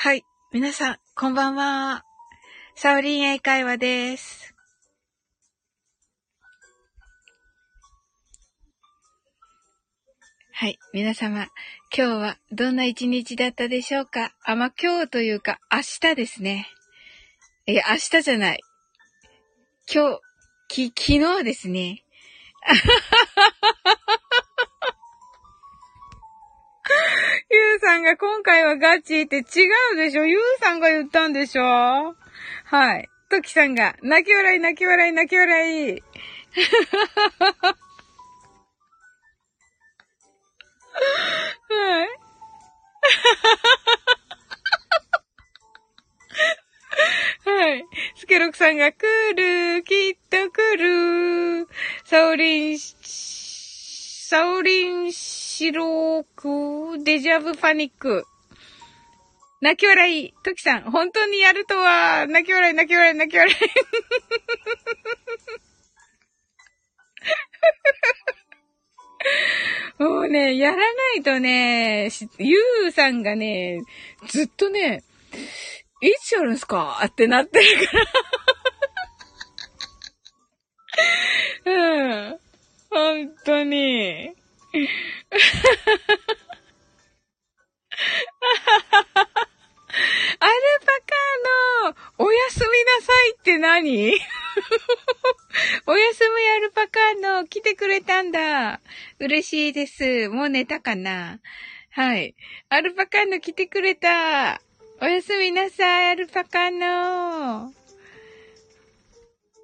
はい。皆さん、こんばんは。サオリン英会話です。はい。皆様、今日はどんな一日だったでしょうか？あ、ま今日というか、明日ですね。いや、明日じゃない。今日、き、昨日ですね。うさんが今回はガチって違うでしょ？ゆうさんが言ったんでしょ？はい。トキさんが、泣き笑い、泣き笑い、泣き笑い。はい。はい。スケロクさんが来る、きっと来る。サオリン、サオリンシローク、デジャブパニック。泣き笑い。トキさん、本当にやるとは、泣き笑い、泣き笑い、泣き笑い。もうね、やらないとね、ゆうさんがね、ずっとね、いつやるんすかってなってるから嬉しいです。もう寝たかな？はい。アルパカンの来てくれた。おやすみなさい、アルパカンの。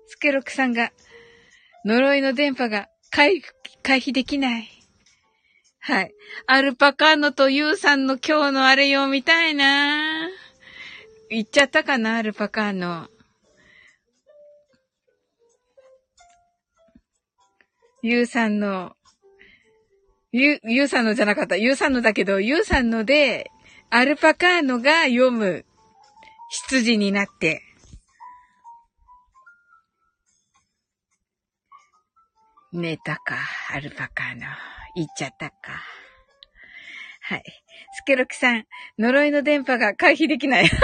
スケロクさんが、呪いの電波が回避できない。はい。アルパカーノとユウさんの今日のあれよ見たいな言っちゃったかなアルパカーノ。ユウさんの、ユ、ユウさんのじゃなかった。ユウさんのだけど、ユウさんので、アルパカーノが読む羊になって、寝たか、アルパカーノ。言っちゃったか。はい。スケロキさん、呪いの電波が回避できない。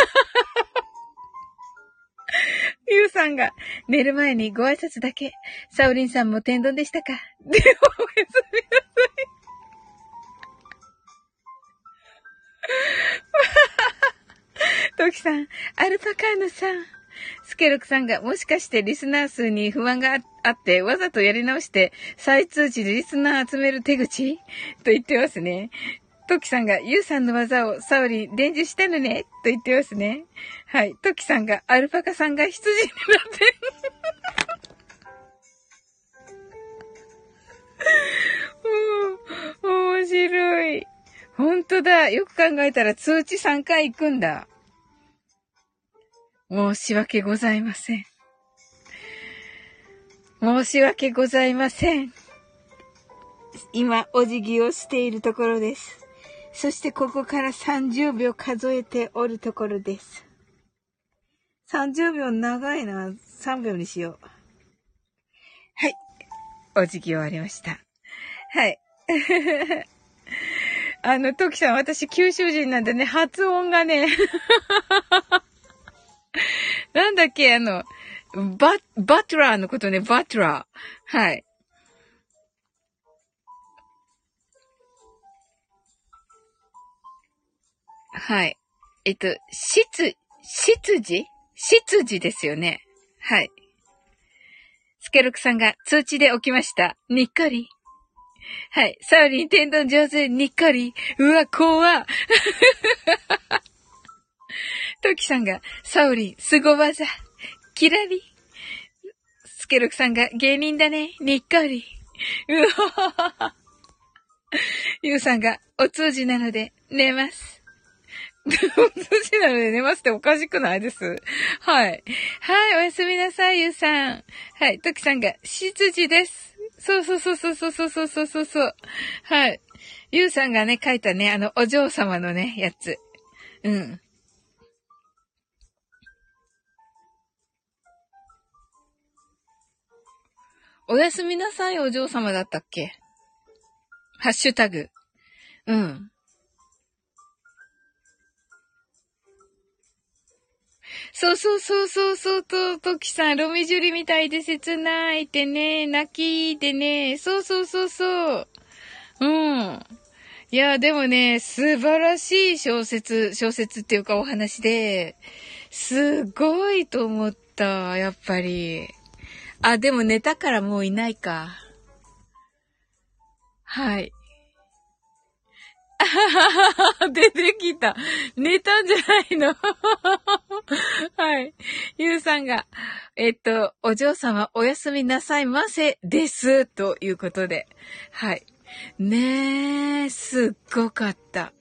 ゆうさんが、寝る前にご挨拶だけ。サウリンさんも天丼でしたか？で、おやすみなさい。トキさん、アルパカーノさん。スケロクさんがもしかしてリスナー数に不安があってわざとやり直して再通知でリスナー集める手口？と言ってますね。トキさんが、ユウさんの技をサウリ伝授したのね？と言ってますね。はい。トキさんが、アルパカさんが羊になってる 面白い。本当だ。よく考えたら通知3回行くんだ。申し訳ございません。申し訳ございません。今、お辞儀をしているところです。そしてここから30秒数えておるところです。30秒長いな。3秒にしよう。はい。お辞儀終わりました。はい。あの、トキさん、私九州人なんでね、発音がね なんだっけ、あの、バ、バトラーのことね、バトラー。はい。はい。えっと、しつ、しつじしつじですよね。はい。スケルクさんが通知で起きました。にっこり。はい。サウリン天丼上手にっこり。うわ、怖 トキさんが、サウリン、凄技。キラリ。スケロクさんが、芸人だね。にっこり。うわゆうさんが、お通じなので、寝ます。お通じなので寝ますっておかしくないです？はい。はい、おやすみなさい、ゆうさん。はい、トキさんが、執事です。そうそうそうそうそうそうそうそうそう。はい。ゆうさんがね、書いたね、あの、お嬢様のね、やつ。うん。おやすみなさいお嬢様だったっけ？ハッシュタグ。うん。そうそうそうそうそうと、トキさん、ロミジュリみたいで切ないってね、泣きでね、そうそうそうそう。うん。いや、でもね、素晴らしい小説、小説っていうかお話で、すごいと思った、やっぱり。あ、でも寝たからもういないか。はい。出てきた。寝たんじゃないの？はい。ゆうさんが、えっと、お嬢様おやすみなさいませです。ということで。はい。ねえ、すっごかった。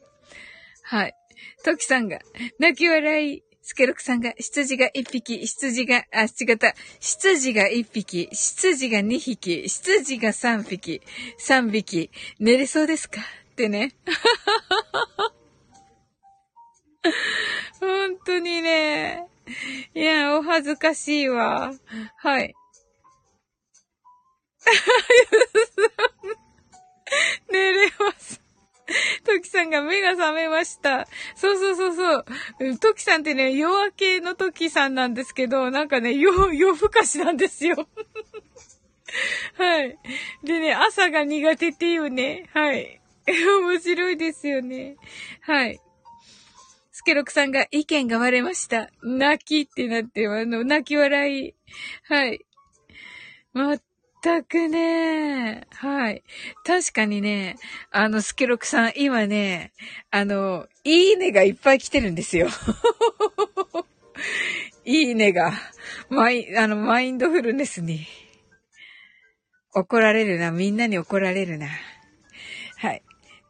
はい。トキさんが、泣き笑い。スケロクさんが、羊が一匹、羊が、あ、違った。羊が一匹、羊が二匹、羊が三匹、三匹、寝れそうですか？ってね。本当にね。いや、お恥ずかしいわ。はい。寝れます。トキさんが目が覚めました。そうそうそうそう。トキさんってね、夜明けのトキさんなんですけど、なんかね、夜、夜更かしなんですよ。はい。でね、朝が苦手っていうね。はい。面白いですよね。はい。スケロクさんが意見が割れました。泣きってなって、あの、泣き笑い。はい。全くね、はい。確かにね、あの、スケロクさん、今ね、あの、いいねがいっぱい来てるんですよ。いいねが、マイ、あの、マインドフルネスに。怒られるな。みんなに怒られるな。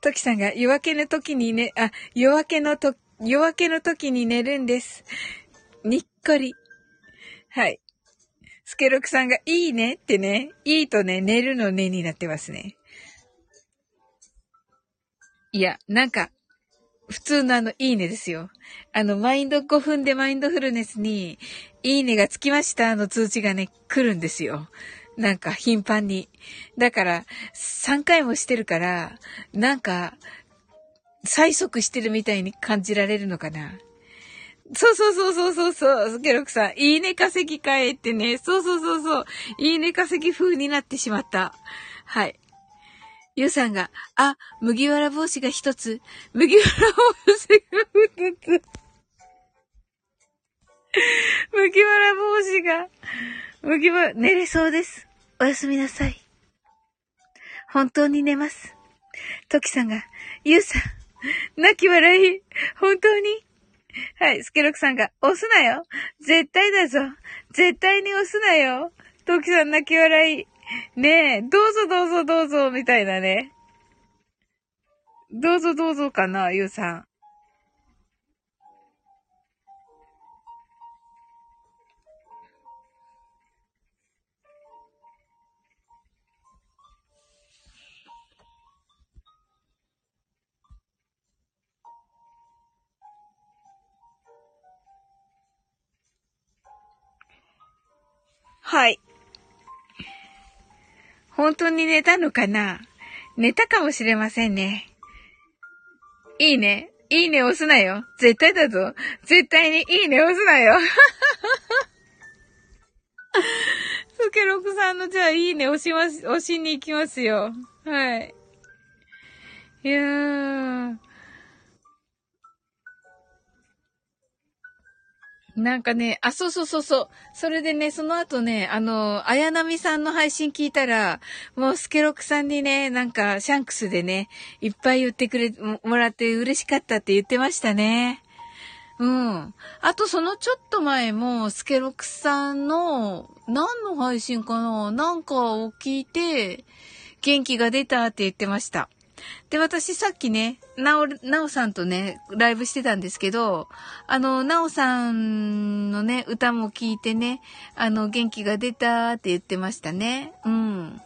トキさんが夜明けの時にね、あ、夜明けのと、夜明けの時に寝るんです。にっこり。はい。スケロクさんがいいねってね、いいとね、寝るのねになってますね。いや、なんか、普通のあの、いいねですよ。あの、マインド5分でマインドフルネスに、いいねがつきましたの通知がね、来るんですよ。なんか頻繁に。だから、3回もしてるから、なんか、催促してるみたいに感じられるのかな。そうそうそうそうそうそう、スケロクさん。いいね稼ぎ替えってね。そうそうそうそう。いいね稼ぎ風になってしまった。はい。ゆうさんが、あ、麦わら帽子が一つ。麦わら帽子が二つ。麦わら帽子が、麦わら、寝れそうです。おやすみなさい。本当に寝ます。トキさんが、ゆうさん、泣き笑い、本当にはい、スケロクさんが、押すなよ絶対だぞ絶対に押すなよトキさん泣き笑い。ねえ、どうぞどうぞどうぞ、みたいなね。どうぞどうぞかな、ゆうさん。はい。本当に寝たのかな？寝たかもしれませんね。いいね。いいね押すなよ。絶対だぞ。絶対にいいね押すなよ。スケロクさんのじゃあいいね押します、押しに行きますよ。はい。いやー。なんかね、あ、そうそうそうそう。それでね、その後ね、あの、綾波さんの配信聞いたら、もうスケロクさんにね、なんか、シャンクスでね、いっぱい言ってくれ、もらって嬉しかったって言ってましたね。うん。あと、そのちょっと前も、スケロクさんの、何の配信かな？なんかを聞いて、元気が出たって言ってました。で、私さっきね、なお、なおさんとね、ライブしてたんですけど、あの、なおさんのね、歌も聞いてね、あの、元気が出たって言ってましたね。うん。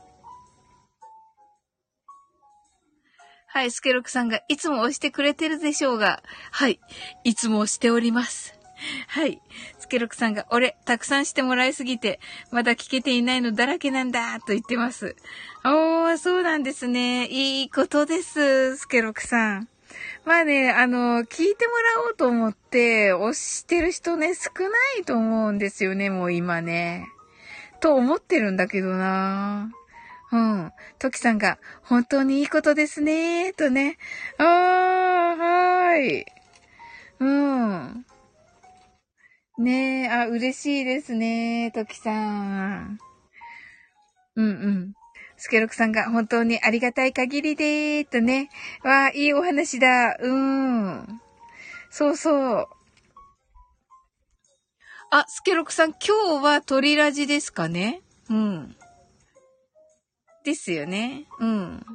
はい、スケロクさんがいつも押してくれてるでしょうが、はい、いつも押しております。はい。スケロクさんが、俺、たくさんしてもらいすぎて、まだ聞けていないのだらけなんだ、と言ってます。おー、そうなんですね。いいことです、スケロクさん。まあね、あの、聞いてもらおうと思って、押してる人ね、少ないと思うんですよね、もう今ね。と思ってるんだけどなうん。トキさんが、本当にいいことですねとね。あー、はーい。うん。ねえ、あ、嬉しいですね、トキさん。うんうん。スケロクさんが本当にありがたい限りでーとね。わあ、いいお話だ。うーん。そうそう。あ、スケロクさん、今日は鳥ラジですかね？うん。ですよね。うん。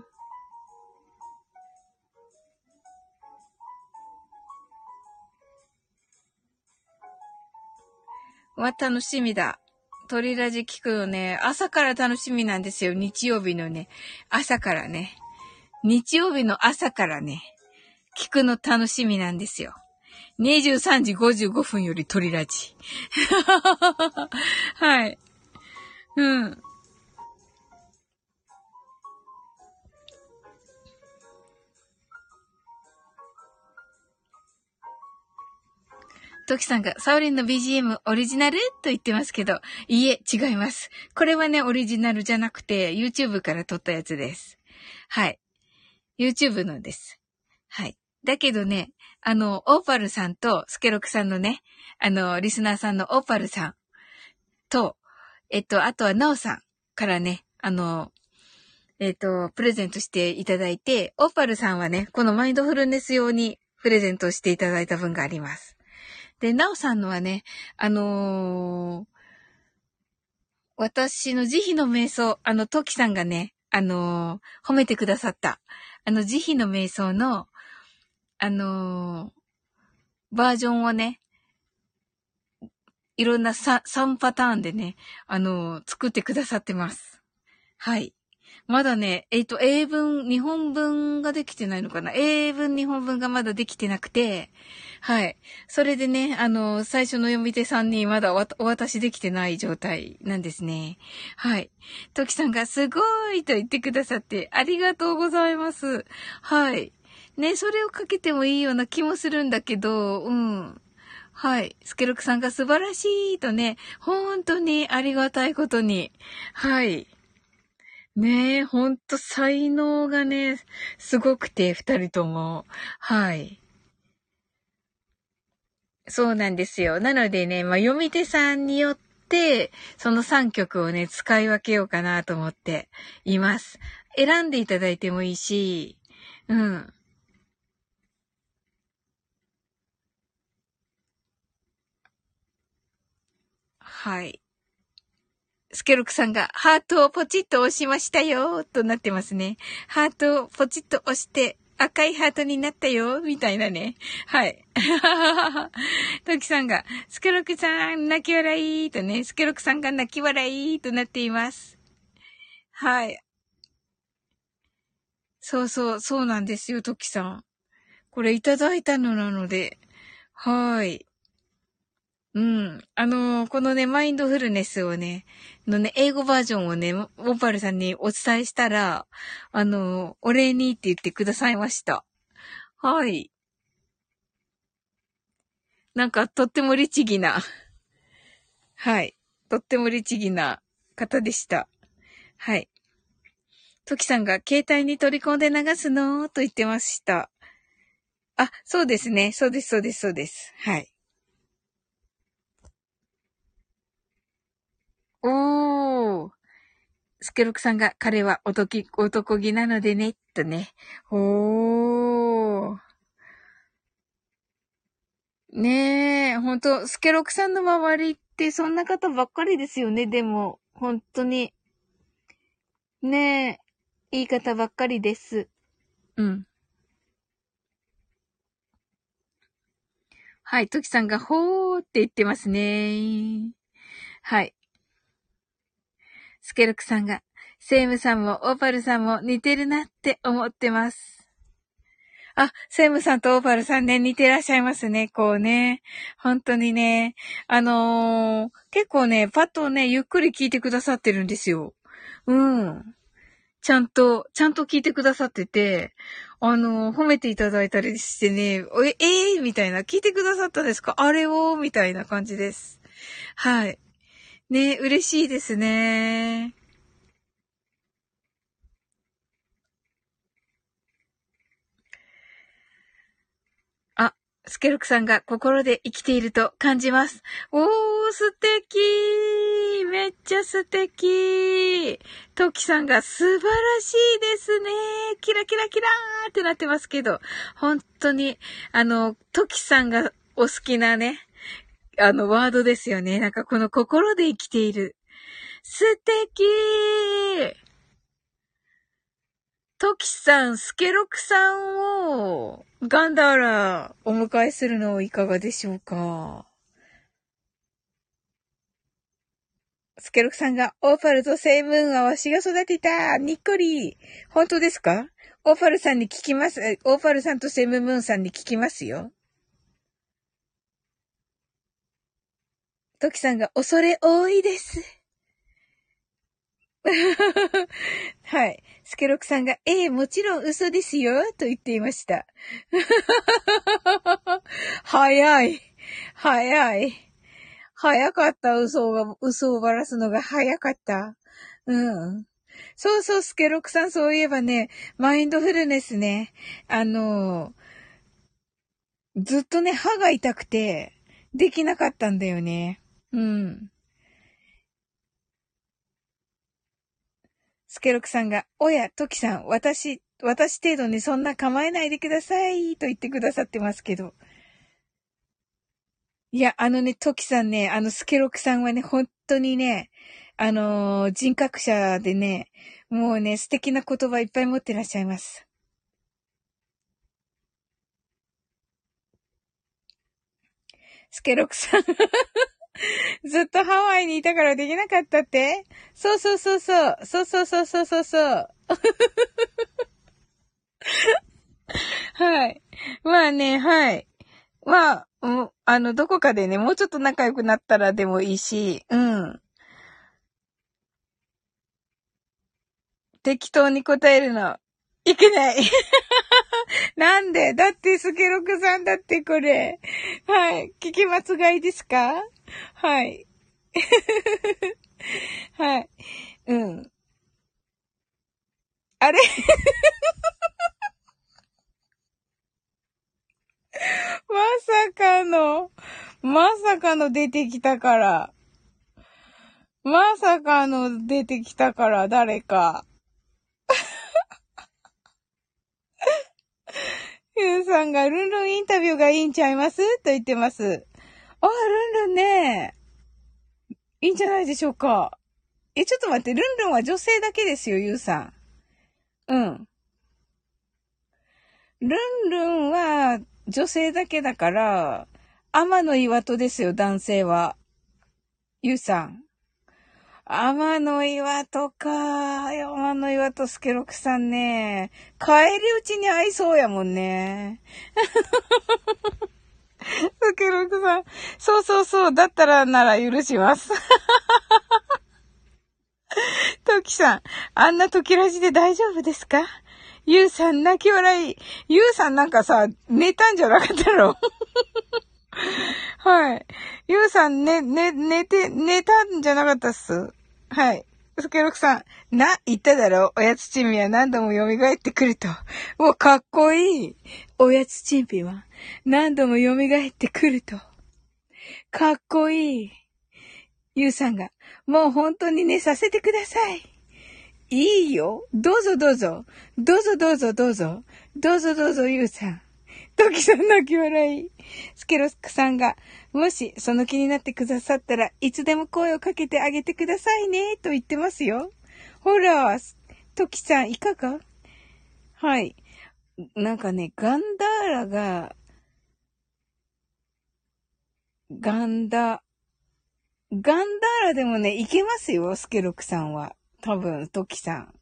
わ、楽しみだ。鳥ラジ聞くのね、朝から楽しみなんですよ。日曜日のね、朝からね。日曜日の朝からね、聞くの楽しみなんですよ。23時55分より鳥ラジ。はい。うん。トキさんが、サオリンの BGM オリジナル？と言ってますけど、いいえ、違います。これはね、オリジナルじゃなくて、YouTube から撮ったやつです。はい。YouTube のです。はい。だけどね、あの、オーパルさんとスケロクさんのね、あの、リスナーさんのオーパルさんと、えっと、あとはナオさんからね、あの、えっと、プレゼントしていただいて、オーパルさんはね、このマインドフルネス用にプレゼントしていただいた分があります。で、なおさんのはね、あのー、私の慈悲の瞑想、あの、トキさんがね、あのー、褒めてくださった、あの、慈悲の瞑想の、あのー、バージョンをね、いろんな 3, 3パターンでね、あの作ってくださってます。はい。まだね、えっ、ー、と、英文、日本文ができてないのかな？英文、日本文がまだできてなくて、はい。それでね、あの、最初の読み手さんにまだお渡しできてない状態なんですね。はい。トキさんがすごいと言ってくださってありがとうございます。はい。ね、それをかけてもいいような気もするんだけど、うん。はい。スケロクさんが素晴らしいとね、本当にありがたいことに。はい。ねえ、ほんと才能がね、すごくて、二人とも。はい。そうなんですよ。なのでね、まあ、読み手さんによって、その3曲をね、使い分けようかなと思っています。選んでいただいてもいいし、うん。はい。スケロクさんがハートをポチッと押しましたよ、となってますね。ハートをポチッと押して、赤いハートになったよ、みたいなね。はい。トキさんが、スケロクさん、泣き笑い、とね、スケロクさんが泣き笑い、となっています。はい。そうそう、そうなんですよ、トキさん。これいただいたのなので、はい。うん。あのー、このね、マインドフルネスをね、のね、英語バージョンをね、ボパルさんにお伝えしたら、あのー、お礼にって言ってくださいました。はい。なんか、とっても律儀な、はい。とっても律儀な方でした。はい。トキさんが携帯に取り込んで流すのと言ってました。あ、そうですね。そうです、そうです、そうです。はい。おー。スケロクさんが、彼は男気、男気なのでね、とね。おー。ねえ、ほんと、スケロクさんの周りってそんな方ばっかりですよね、でも、本当に。ねえ、いい方ばっかりです。うん。はい、トキさんが、ほーって言ってますね。はい。スケルクさんが、セイムさんもオーパルさんも似てるなって思ってます。あ、セイムさんとオーパルさんね、似てらっしゃいますね、こうね。本当にね。あのー、結構ね、パッとね、ゆっくり聞いてくださってるんですよ。うん。ちゃんと、ちゃんと聞いてくださってて、あの、褒めていただいたりしてね、え、えー、みたいな、聞いてくださったんですか？あれを？みたいな感じです。はい。ね、嬉しいですね。あスケルクさんが心で生きていると感じます。おー、素敵めっちゃ素敵トキさんが素晴らしいですねキラキラキラーってなってますけど、本当に、あの、トキさんがお好きなね、あの、ワードですよね。なんかこの心で生きている。素敵トキさん、スケロクさんを、ガンダーラ、お迎えするのいかがでしょうか？スケロクさんが、オーパルとセイムーンはわしが育てたにっこり本当ですか？オーパルさんに聞きます。オーパルさんとセイムムーンさんに聞きますよ。トキさんが、恐れ多いです。はい。スケロクさんが、ええ、もちろん嘘ですよ、と言っていました。早い。早い。早かった、嘘が、嘘をばらすのが早かった。うん。そうそう、スケロクさん、そういえばね、マインドフルネスね、あのずっとね、歯が痛くて、できなかったんだよね。うん。スケロクさんが、おや、トキさん、私、私程度にそんな構えないでください、と言ってくださってますけど。いや、あのね、トキさんね、あの、スケロクさんはね、本当にね、あのー、人格者でね、もうね、素敵な言葉いっぱい持ってらっしゃいます。スケロクさん ずっとハワイにいたからできなかったって？そうそうそうそう。そうそうそうそうそうそう。はい。まあね、はい。まあ、あの、どこかでね、もうちょっと仲良くなったらでもいいし、うん。適当に答えるの、いけない。なんで？だってスケロクさんだってこれ。はい。聞き間違いですか？はい。はい。うん。あれ？まさかの、まさかの出てきたから。まさかの出てきたから誰か。ゆうさんがルンルンインタビューがいいんちゃいます？と言ってます。あ、ルンルンね。いいんじゃないでしょうか。え、ちょっと待って、ルンルンは女性だけですよ、ゆうさん。うん。ルンルンは女性だけだから、天の岩戸ですよ、男性は。ゆうさん。天の岩とか、天の岩とスケロクさんね、帰り討ちに合いそうやもんね。スケロクさん、そうそうそう、だったらなら許します。トキさん、あんな時ラジで大丈夫ですか？ゆうさん泣き笑い。ゆうさんなんかさ、寝たんじゃなかったの？はい。ゆうさん、ね、ね、寝て、寝たんじゃなかったっす。はい。スケロクさん、な、言っただろ？おやつチンピは何度も蘇ってくると。もうかっこいい。おやつチンピは何度も蘇ってくると。かっこいい。ゆうさんが、もう本当に寝させてください。いいよ。どうぞどうぞ。どうぞどうぞどうぞ。どうぞどうぞゆうさん。トキさん泣き笑い。スケロクさんが、もしその気になってくださったらいつでも声をかけてあげてくださいね、と言ってますよ。ほら、トキさんいかが？はい。なんかね、ガンダーラが、ガンダ、ガンダーラでもね、いけますよ、スケロクさんは。多分、トキさん。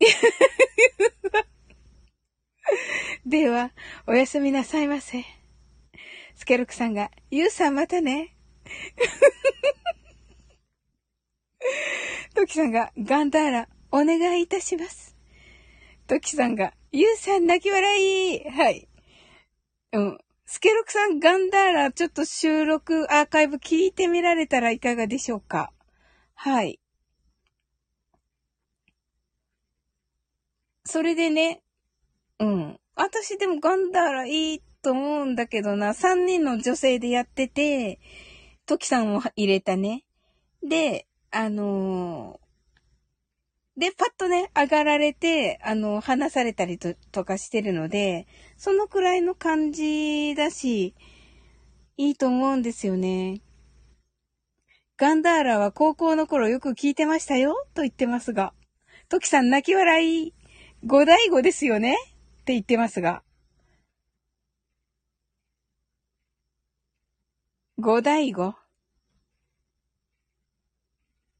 では、おやすみなさいませ。スケロクさんが、ゆうさんまたね。トキさんが、ガンダーラ、お願いいたします。トキさんが、ゆうさん泣き笑いはい。うん。スケロクさん、ガンダーラ、ちょっと収録アーカイブ聞いてみられたらいかがでしょうかはい。それでね、うん。私でもガンダーラいいと思うんだけどな、3人の女性でやってて、トキさんを入れたね。で、あのー、で、パッとね、上がられて、あの、話されたりととかしてるので、そのくらいの感じだし、いいと思うんですよね。ガンダーラは高校の頃よく聞いてましたよ、と言ってますが。トキさん泣き笑い。五大五ですよねって言ってますが。五大五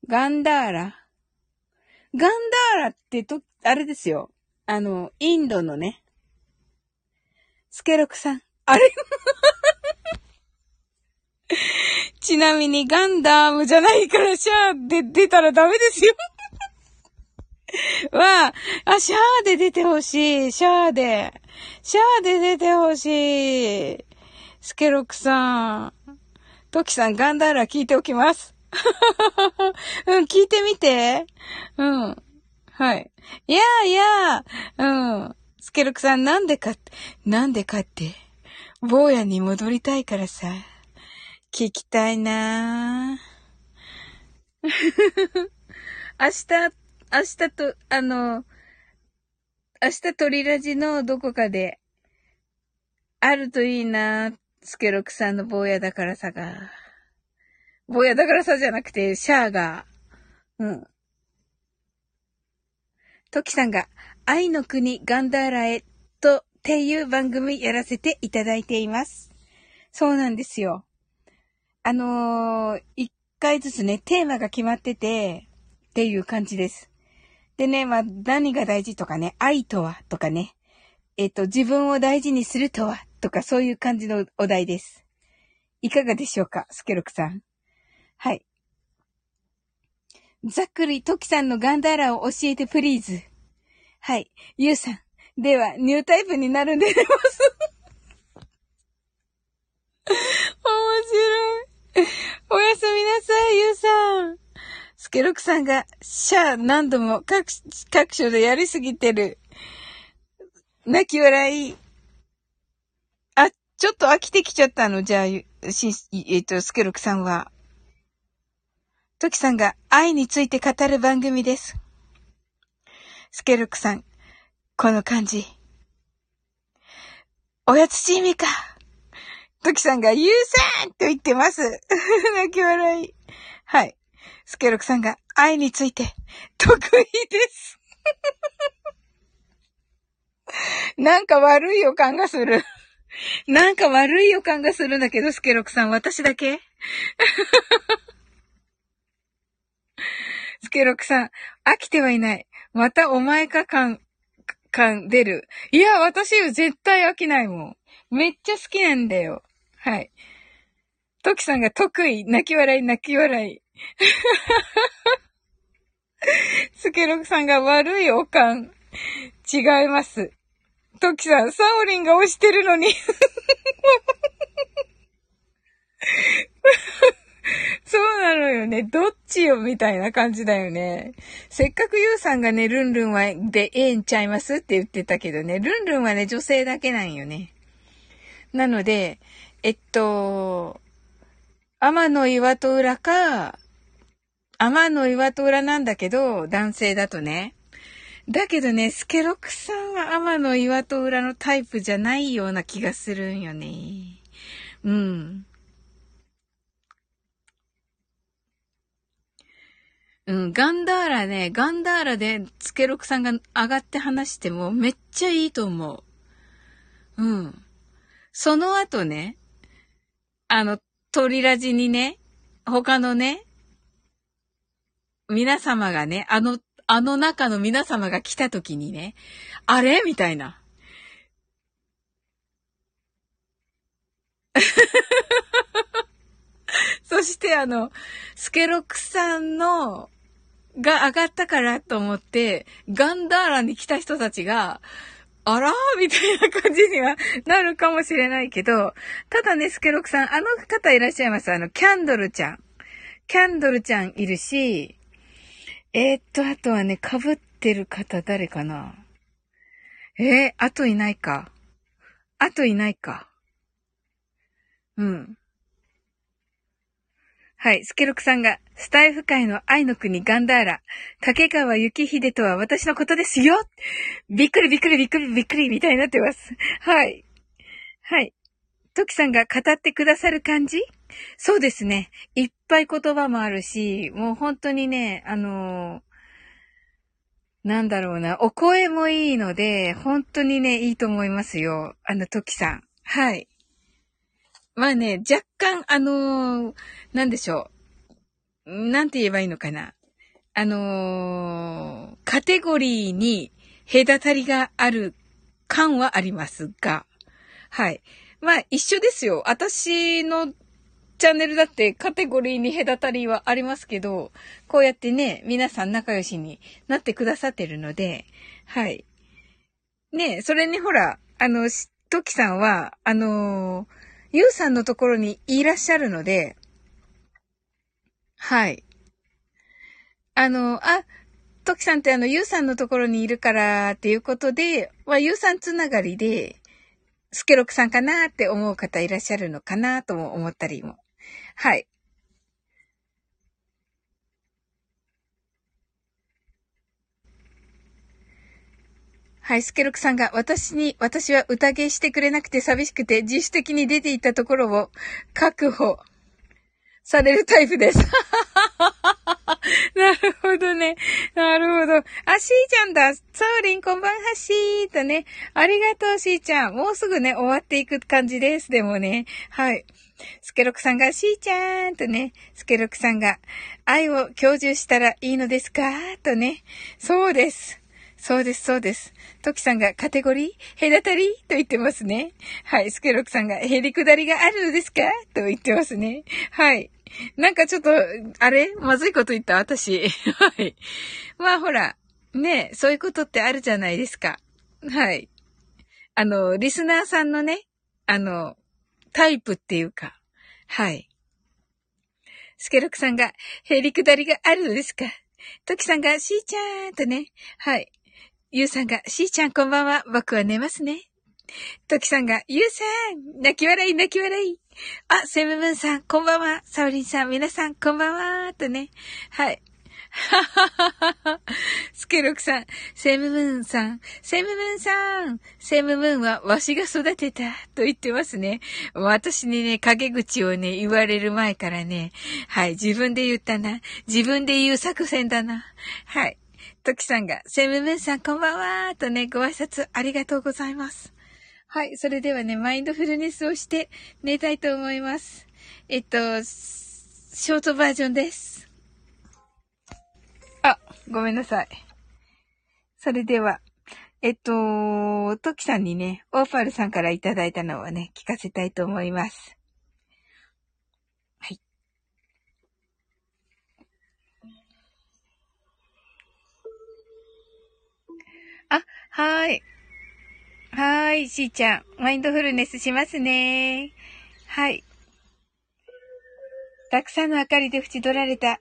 ガンダーラ。ガンダーラってと、あれですよ。あの、インドのね。スケロクさん。あれ？ちなみにガンダームじゃないからシャーで出たらダメですよ は、あ、シャーで出てほしい。シャーで。シャーで出てほしい。スケロクさん。トキさん、ガンダーラ聞いておきます。うん、聞いてみて。うん。はい。いやいや、うん。スケロクさん、なんでかって、なんでかって、坊やに戻りたいからさ。聞きたいなぁ。明日、明日と、あの、明日鳥ラジのどこかで、あるといいなスケロクさんの坊やだからさが。坊やだからさじゃなくて、シャーが。うん。トキさんが、愛の国ガンダーラへと、っていう番組やらせていただいています。そうなんですよ。あのー、一回ずつね、テーマが決まってて、っていう感じです。でね、まあ、何が大事とかね、愛とはとかね、えっ、と、自分を大事にするとはとかそういう感じのお題です。いかがでしょうかスケロクさん。はい。ざっくり、トキさんのガンダーラを教えてプリーズ。はい。ゆうさん。では、ニュータイプになるんで出ます。面白い。おやすみなさい、ゆうさん。スケロクさんが、シャー何度も各、各所でやりすぎてる。泣き笑い。あ、ちょっと飽きてきちゃったの、じゃあ、し、えっ、と、スケロクさんは。トキさんが愛について語る番組です。スケロクさん、この感じ。おやつチーミか。トキさんが、ゆうさんと言ってます。泣き笑い。はい。スケロクさんが愛について 得意です。なんか悪い予感がする。なんか悪い予感がするんだけど、スケロクさん、私だけ スケロクさん、飽きてはいない。またお前か感、感出る。いや、私、絶対飽きないもん。めっちゃ好きなんだよ。はい。トキさんが得意。泣き笑い、泣き笑い。スケロクさんが悪いおかん。違います。トキさん、サオリンが押してるのに そうなのよね。どっちよみたいな感じだよね。せっかくユウさんがね、ルンルンはでええんちゃいますって言ってたけどね、ルンルンはね、女性だけなんよね。なので、えっと、天の岩戸裏か、天の岩戸裏なんだけど、男性だとね。だけどね、スケロクさんは天の岩戸裏のタイプじゃないような気がするんよね。うん。うん、ガンダーラね、ガンダーラでスケロクさんが上がって話してもめっちゃいいと思う。うん。その後ね、あの、鳥ラジにね、他のね、皆様がね、あの、あの中の皆様が来た時にね、あれ？みたいな。そしてあの、スケロクさんのが上がったからと思って、ガンダーラに来た人たちが、あら？ーみたいな感じにはなるかもしれないけど、ただね、スケロクさん、あの方いらっしゃいます。あの、キャンドルちゃん。キャンドルちゃんいるし、えー、っと、あとはね、被ってる方誰かな？えー、あといないか。あといないか。うん。はい。スケロクさんが、スタイフ界の愛の国ガンダーラ、竹川幸秀とは私のことですよびっくりびっくりびっくりびっくりみたいになってます。はい。はい。トキさんが語ってくださる感じ？そうですね。いっぱい言葉もあるし、もう本当にね、あのー、なんだろうな、お声もいいので、本当にね、いいと思いますよ。あの、トキさん。はい。まあね、若干、あのー、なんでしょう。なんて言えばいいのかな。あのー、カテゴリーに隔たりがある感はありますが、はい。まあ、一緒ですよ。私のチャンネルだってカテゴリーに隔たりはありますけど、こうやってね、皆さん仲良しになってくださってるので、はい。ねそれにほら、あの、トキさんは、あのーゆうさんのところにいらっしゃるので、はい。あの、あ、トキさんってあの、ゆうさんのところにいるからっていうことで、まあ、ゆうさんつながりで、スケロクさんかなって思う方いらっしゃるのかなとも思ったりも。はい。はい、スケロクさんが私に、私は宴してくれなくて寂しくて自主的に出ていったところを確保されるタイプです。なるほどね。なるほど。あ、しーちゃんだ。ソーリン、こんばんはしーとね。ありがとう、しーちゃん。もうすぐね、終わっていく感じです。でもね。はい。スケロクさんが、しーちゃんとね。スケロクさんが、愛を享受したらいいのですか？とね。そうです。そうです、そうです。トキさんがカテゴリー隔たりと言ってますね。はい。スケロクさんがヘリ下りがあるのですか？と言ってますね。はい。なんかちょっと、あれ？まずいこと言った？私。はい。まあほら、ねそういうことってあるじゃないですか。はい。あの、リスナーさんのね、あの、タイプっていうか、はい。スケロクさんが、ヘリ下りがあるのですか？トキさんが、しーちゃんとね、はい。ゆうさんが、しーちゃんこんばんは。僕は寝ますね。ときさんが、ゆうさん泣き笑い泣き笑いあ、セムムーンさん、こんばんは。サオリンさん、皆さん、こんばんは。とね。はい。はははは。スケロクさん、セムムーンさん、セムムーンさん、セムムーンはわしが育てた、と言ってますね。私にね、陰口をね、言われる前からね、はい、自分で言ったな。自分で言う作戦だな。はい。トキさんが、セムムーンさんこんばんはとね、ご挨拶ありがとうございます。はい、それではね、マインドフルネスをして寝たいと思います。えっと、ショートバージョンです。あ、ごめんなさい。それでは、えっと、トキさんにね、オーファルさんからいただいたのをね、聞かせたいと思います。はいあ、はーい。はーい、しーちゃん。マインドフルネスしますね。はい。たくさんの明かりで縁取られた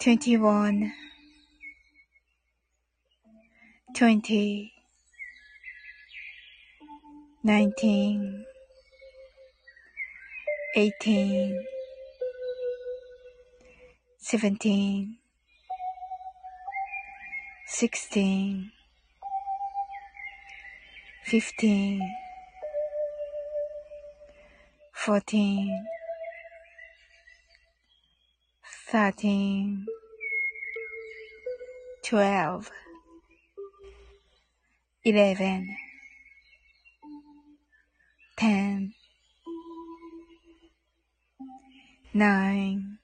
21 twenty, nineteen, eighteen, seventeen, sixteen, fifteen, fourteen, thirteen, twelve, eleven, ten, nine,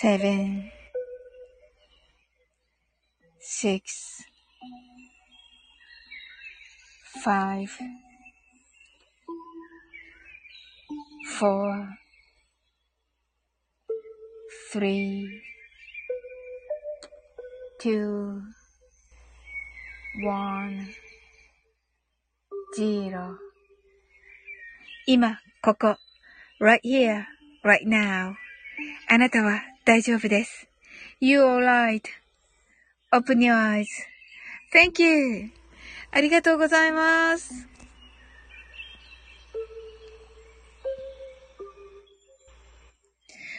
seven, six, five, four, three, two, one, zero. 今、ここ、right here, right now. あなたは大丈夫です。You're alright.Open your eyes.Thank you. ありがとうございます。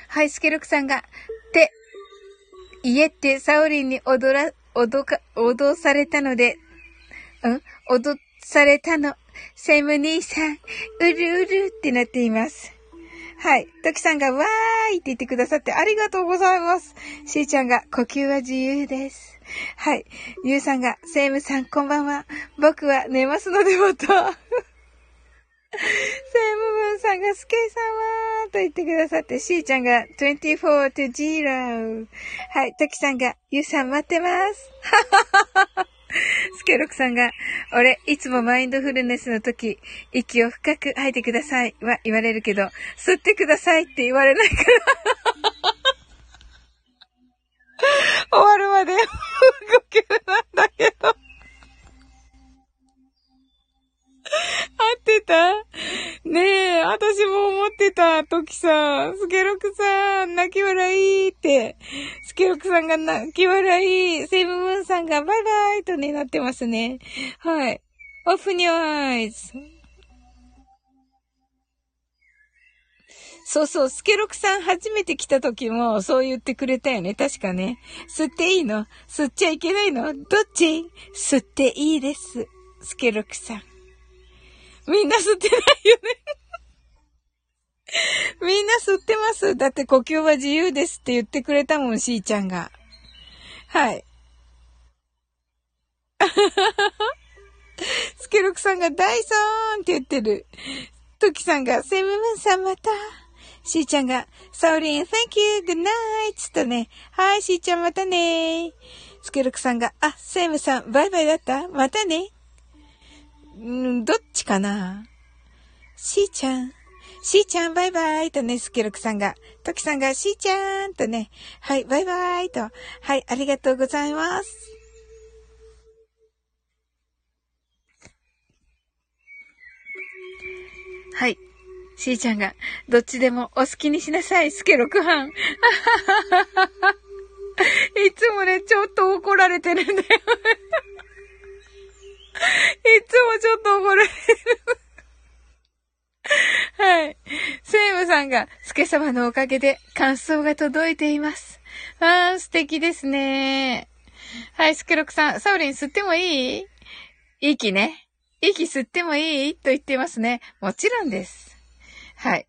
はい、スケロクさんが、って、家ってサオリンに踊ら、脅か、脅されたので、うん？脅されたの。セム兄さん、うるうるってなっています。はい。トキさんがわーいって言ってくださってありがとうございます。しーちゃんが呼吸は自由です。はい。ゆうさんが、セムさんこんばんは。僕は寝ますのでまた。セムブンさんが、スケさんはと言ってくださって、しーちゃんが24 to 0。はい。トキさんが、ゆうさん待ってます。スケロクさんが、俺、いつもマインドフルネスの時、息を深く吐いてくださいは言われるけど、吸ってくださいって言われないから。終わるまで、呼吸なんだけど。合ってた？ねえ、私も思ってた、トキさん。スケロクさん、泣き笑いって。スケロクさんが泣き笑い。セブムーンさんがバイバイとね、なってますね。はい。open your eyes. そうそう、スケロクさん初めて来た時もそう言ってくれたよね。確かね。吸っていいの？吸っちゃいけないの？どっち？吸っていいです。スケロクさん。みんな吸ってないよね。みんな吸ってます。だって呼吸は自由ですって言ってくれたもん、しーちゃんが。はい。スケロクさんがダイソーンって言ってる。トキさんが、セムムンさんまた。しーちゃんが、サオリン、thank you, good night! つったね。はい、しーちゃんまたねスケロクさんが、あ、セムさん、バイバイだった？またね。んどっちかな？しーちゃん。しーちゃんバイバイとね、スケロクさんが、トキさんがしーちゃんとね、はい、バイバイと、はい、ありがとうございます。はい。しーちゃんが、どっちでもお好きにしなさい、スケロクハン。いつもね、ちょっと怒られてるんだよ。いつもちょっと怒られる。はい。セイムさんが、スケ様のおかげで感想が届いています。あー、素敵ですね。はい、スケロクさん、サウリン吸ってもいい？息ね。息吸ってもいい？と言ってますね。もちろんです。はい。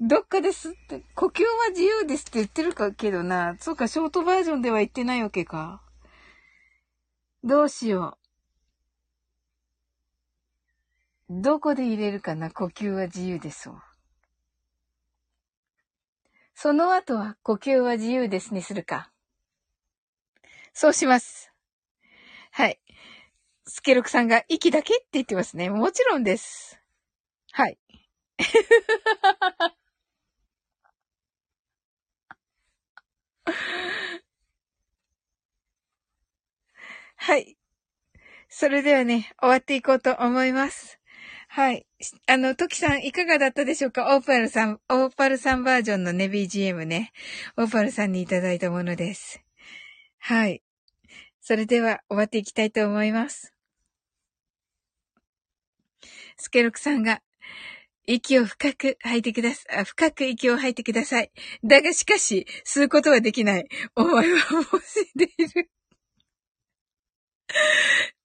どっかですって、呼吸は自由ですって言ってるかけどな。そうか、ショートバージョンでは言ってないわけか。どうしよう。どこで入れるかな？呼吸は自由です。その後は呼吸は自由ですにするか。そうします。はい。スケロクさんが息だけって言ってますね。もちろんです。はい。はい。それではね、終わっていこうと思います。はい。あの、トキさんいかがだったでしょうか？オーパルさん、オーパルさんバージョンのね、BGM ね。オーパルさんにいただいたものです。はい。それでは終わっていきたいと思います。スケロクさんが、息を深く吐いてください。深く息を吐いてください。だがしかし、吸うことはできない。お前はもう死んでいる。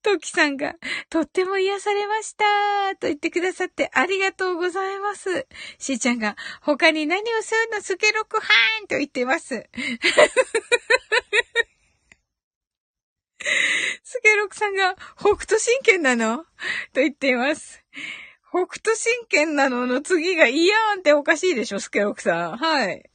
トキさんが、とっても癒されましたと言ってくださってありがとうございます。しーちゃんが、他に何をするの？スケロクハーンと言ってます。スケロクさんが、北斗神拳なの？と言っています。北斗神拳なのの次がイヤーンっておかしいでしょ、スケロクさん。はい。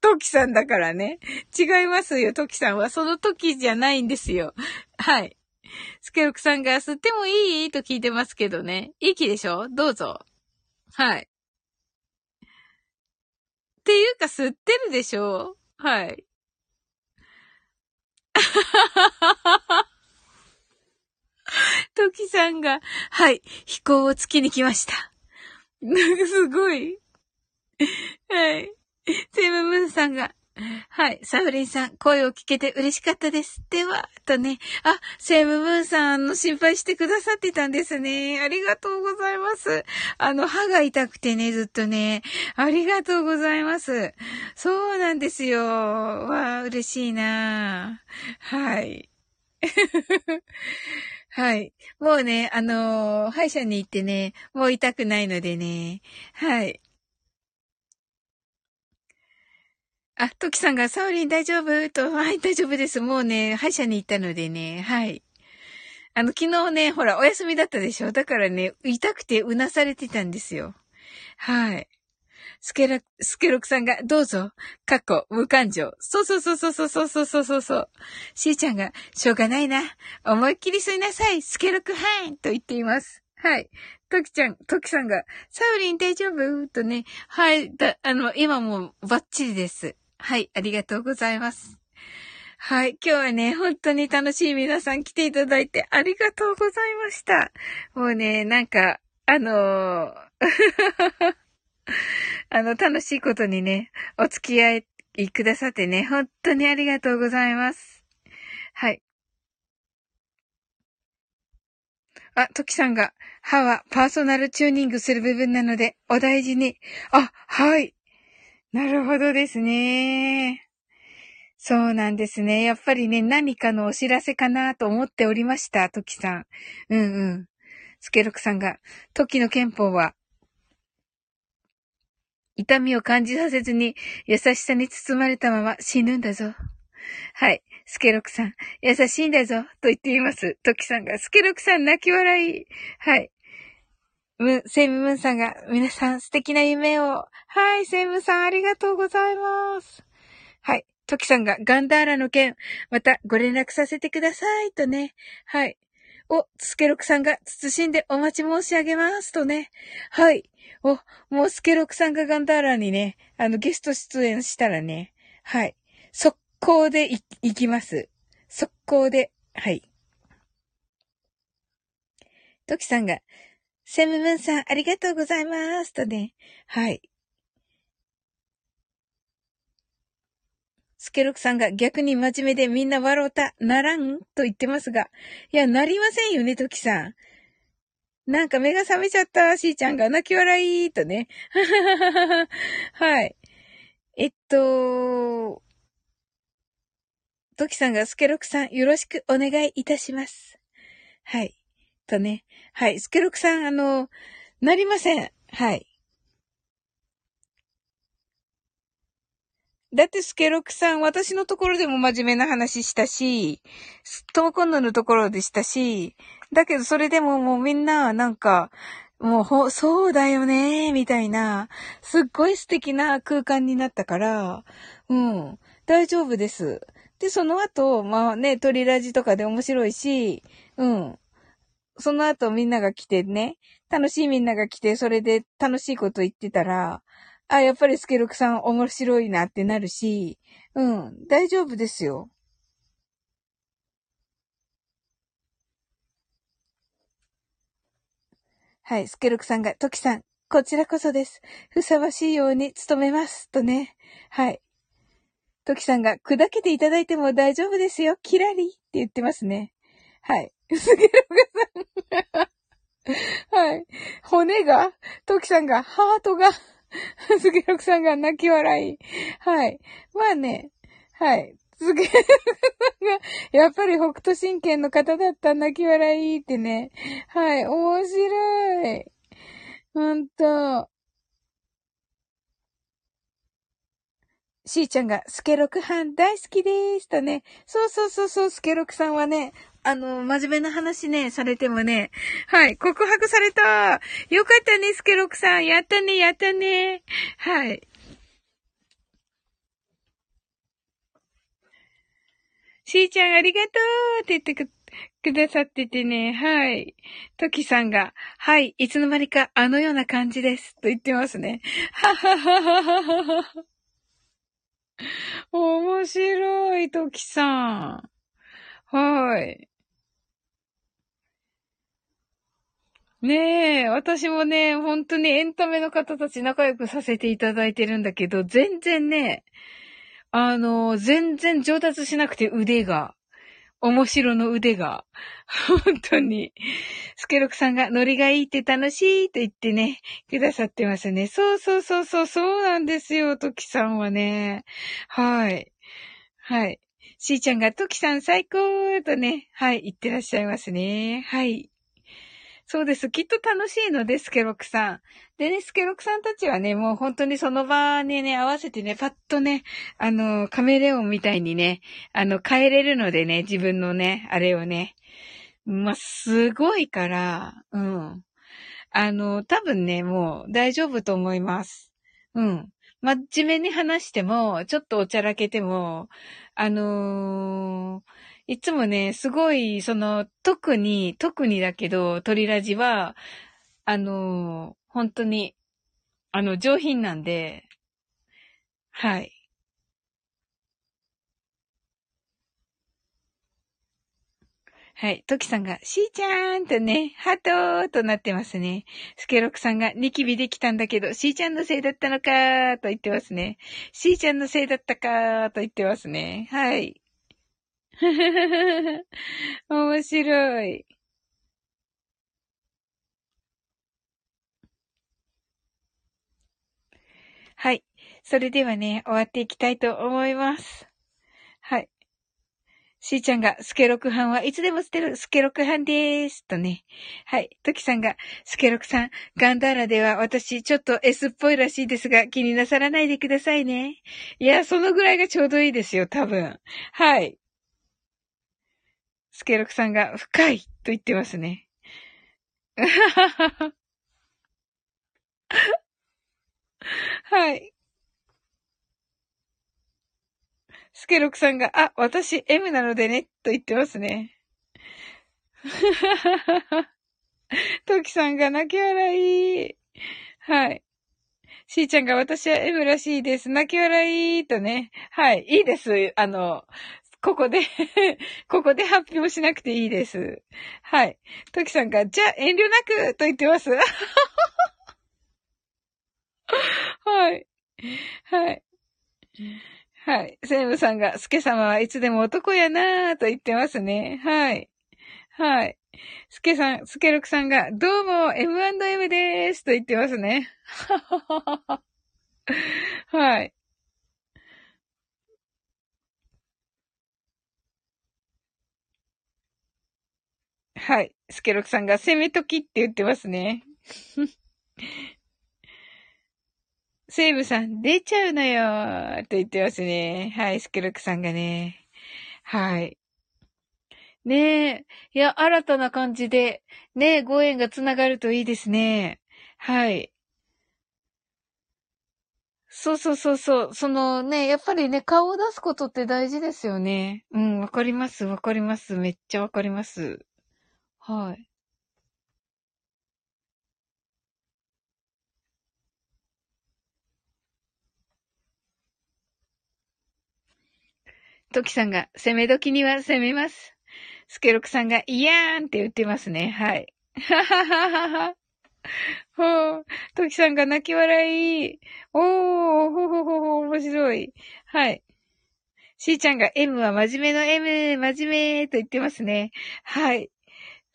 トキさんだからね。違いますよ、トキさんは。その時じゃないんですよ。はい。スケロクさんが吸ってもいい？と聞いてますけどね。息でしょ？どうぞ。はい。っていうか吸ってるでしょ？はい。トキさんが、はい、飛行を月に来ました。なんかすごい。はい。セムムーンさんが、はい。サウリンさん、声を聞けて嬉しかったです。では、とね。あ、セムムーンさんの心配してくださってたんですね。ありがとうございます。あの、歯が痛くてね、ずっとね。ありがとうございます。そうなんですよ。わあ、嬉しいなはい。はい。もうね、あのー、歯医者に行ってね、もう痛くないのでね。はい。あ、トキさんが、サオリン大丈夫？と、はい、大丈夫です。もうね、歯医者に行ったのでね、はい。あの、昨日ね、ほら、お休みだったでしょ？だからね、痛くてうなされてたんですよ。はい。スケロ、スケロクさんが、どうぞ、かっこ、無感情。そうそうそうそうそうそうそうそうそう。しーちゃんが、しょうがないな。思いっきり吸いなさい。スケロクハンと言っています。はい。トキちゃん、トキさんが、サウリン大丈夫？とね、はい、だ、あの、今もバッチリです。はい、ありがとうございます。はい、今日はね、本当に楽しい皆さん来ていただいてありがとうございました。もうね、なんか、あのー あの、楽しいことにね、お付き合いくださってね、本当にありがとうございます。はい。あ、トキさんが、歯はパーソナルチューニングする部分なので、お大事に。あ、はい。なるほどですね。そうなんですね。やっぱりね、何かのお知らせかなと思っておりました、トキさん。うんうん。スケロクさんが、トキの憲法は、痛みを感じさせずに優しさに包まれたまま死ぬんだぞ。はい。スケロクさん、優しいんだぞ。と言っています。トキさんが、スケロクさん泣き笑い。はい。ム、セイムムーンさんが、皆さん素敵な夢を。はい、セイムさんありがとうございます。はい。トキさんが、ガンダーラの件、またご連絡させてください。とね。はい。お、スケロクさんが慎んでお待ち申し上げます。とね。はい。お、もうスケロクさんがガンダーラにね、あの、ゲスト出演したらね、はい。速攻で行きます。速攻で、はい。トキさんが、セムムンさん、ありがとうございます。とね、はい。スケロクさんが逆に真面目でみんな笑うた、ならん？と言ってますが。いや、なりませんよね、トキさん。なんか目が覚めちゃった、しーちゃんが泣き笑い、とね。はい。えっと、トキさんがスケロクさんよろしくお願いいたします。はい。とね。はい。スケロクさん、あの、なりません。はい。だってスケロクさん、私のところでも真面目な話したし、トモコンヌのところでしたし、だけどそれでももうみんな、なんか、もうほ、そうだよね、みたいな、すっごい素敵な空間になったから、うん、大丈夫です。で、その後、まあね、鳥ラジとかで面白いし、うん。その後みんなが来てね、楽しいみんなが来て、それで楽しいこと言ってたら、あ、やっぱりスケロクさん面白いなってなるし、うん、大丈夫ですよ。はい、スケロクさんが、トキさん、こちらこそです。ふさわしいように努めます。とね。はい。トキさんが砕けていただいても大丈夫ですよ。キラリって言ってますね。はい。スケロクさん。はい。骨が、トキさんが、ハートが、スケロクさんが泣き笑い。はい。まあね。はい。スケロクさんが、やっぱり北斗神拳の方だった泣き笑いってね。はい。面白い。ほんと。しーちゃんが、スケロク班大好きでーすとね。そうそうそうそう、スケロクさんはね、あの、真面目な話ね、されてもね、はい、告白されたよかったね、スケロクさんやったね、やったねはい。しーちゃんありがとうって言ってく、くださっててね、はい。トキさんが、はい、いつの間にかあのような感じです。と言ってますね。はははははは。面白い、トキさん。はい。ねえ、私もね、本当にエンタメの方たち仲良くさせていただいてるんだけど、全然ね、あの、全然上達しなくて腕が。面白の腕が。本当に。スケロクさんがノリがいいって楽しいと言ってね、くださってますね。そうそうそうそう、そうなんですよ、トキさんはね。はい。はい。しーちゃんがトキさん最高とね、はい、言ってらっしゃいますね。はい。そうです。きっと楽しいので、スケロクさん。でね、スケロクさんたちはね、もう本当にその場にね、合わせてね、パッとね、あの、カメレオンみたいにね、あの、変えれるのでね、自分のね、あれをね。まあ、すごいから、うん。あの、多分ね、もう大丈夫と思います。うん。真面目に話しても、ちょっとおちゃらけても、あのーいつもね、すごい、その、特に、特にだけど、鳥ラジは、あの、本当に、あの、上品なんで、はい。はい。トキさんが、しーちゃーんとね、ハートーとなってますね。スケロクさんが、ニキビできたんだけど、しーちゃんのせいだったのかーと言ってますね。しーちゃんのせいだったかーと言ってますね。はい。面白い。はい。それではね、終わっていきたいと思います。はい。しーちゃんが、スケロク班はいつでも捨てる、スケロク班でーす。とね。はい。トキさんが、スケロクさん、ガンダーラでは私ちょっと S っぽいらしいですが、気になさらないでくださいね。いや、そのぐらいがちょうどいいですよ、多分。はい。スケロクさんが深いと言ってますね。はい。スケロクさんが、あ、私 M なのでね、と言ってますね。トキさんが泣き笑い。はい。しーちゃんが私は M らしいです。泣き笑いとね。はい。いいです。あの、ここで ここで発表しなくていいです。はい。トキさんが、じゃあ遠慮なくと言ってます。はい。はい。はい。セムさんが、スケ様はいつでも男やなぁと言ってますね。はい。はい。スケさん、スケロクさんが、どうも M&M でーすと言ってますね。はい。はい。スケロクさんが攻めときって言ってますね。セーブさん、出ちゃうのよーと言ってますね。はい、スケロクさんがね。はい。ねえ。いや、新たな感じで、ねえ、ご縁がつながるといいですね。はい。そうそうそうそう。そのね、やっぱりね、顔を出すことって大事ですよね。うん、わかります、わかります。めっちゃわかります。はい。トキさんが、攻め時には攻めます。スケロクさんが、イヤーンって言ってますね。はい。はははは。ほう。トキさんが泣き笑い。おー、ほほほほ、面白い。はい。しーちゃんが M は真面目の M、真面目と言ってますね。はい。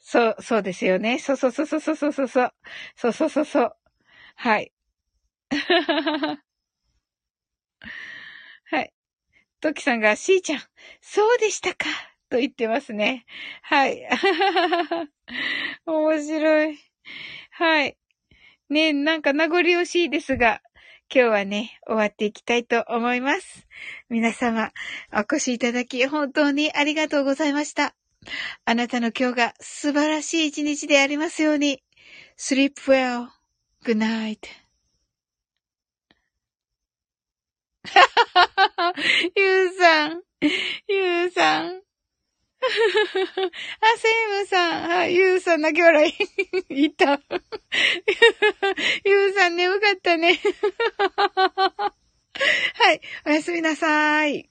そう、そうですよね。そうそうそうそうそうそうそう。そうそうそうそう。はい。はい。トキさんが、しーちゃん、そうでしたか？と言ってますね。はい。面白い。はい。ねなんか名残惜しいですが、今日はね、終わっていきたいと思います。皆様、お越しいただき、本当にありがとうございました。あなたの今日が素晴らしい一日でありますように。sleep well. good night. ゆうさん、ゆうさん。あ、セイムさん。はい、ゆうさん泣き笑い。いた。ゆうさん眠かったね。はい、おやすみなさい。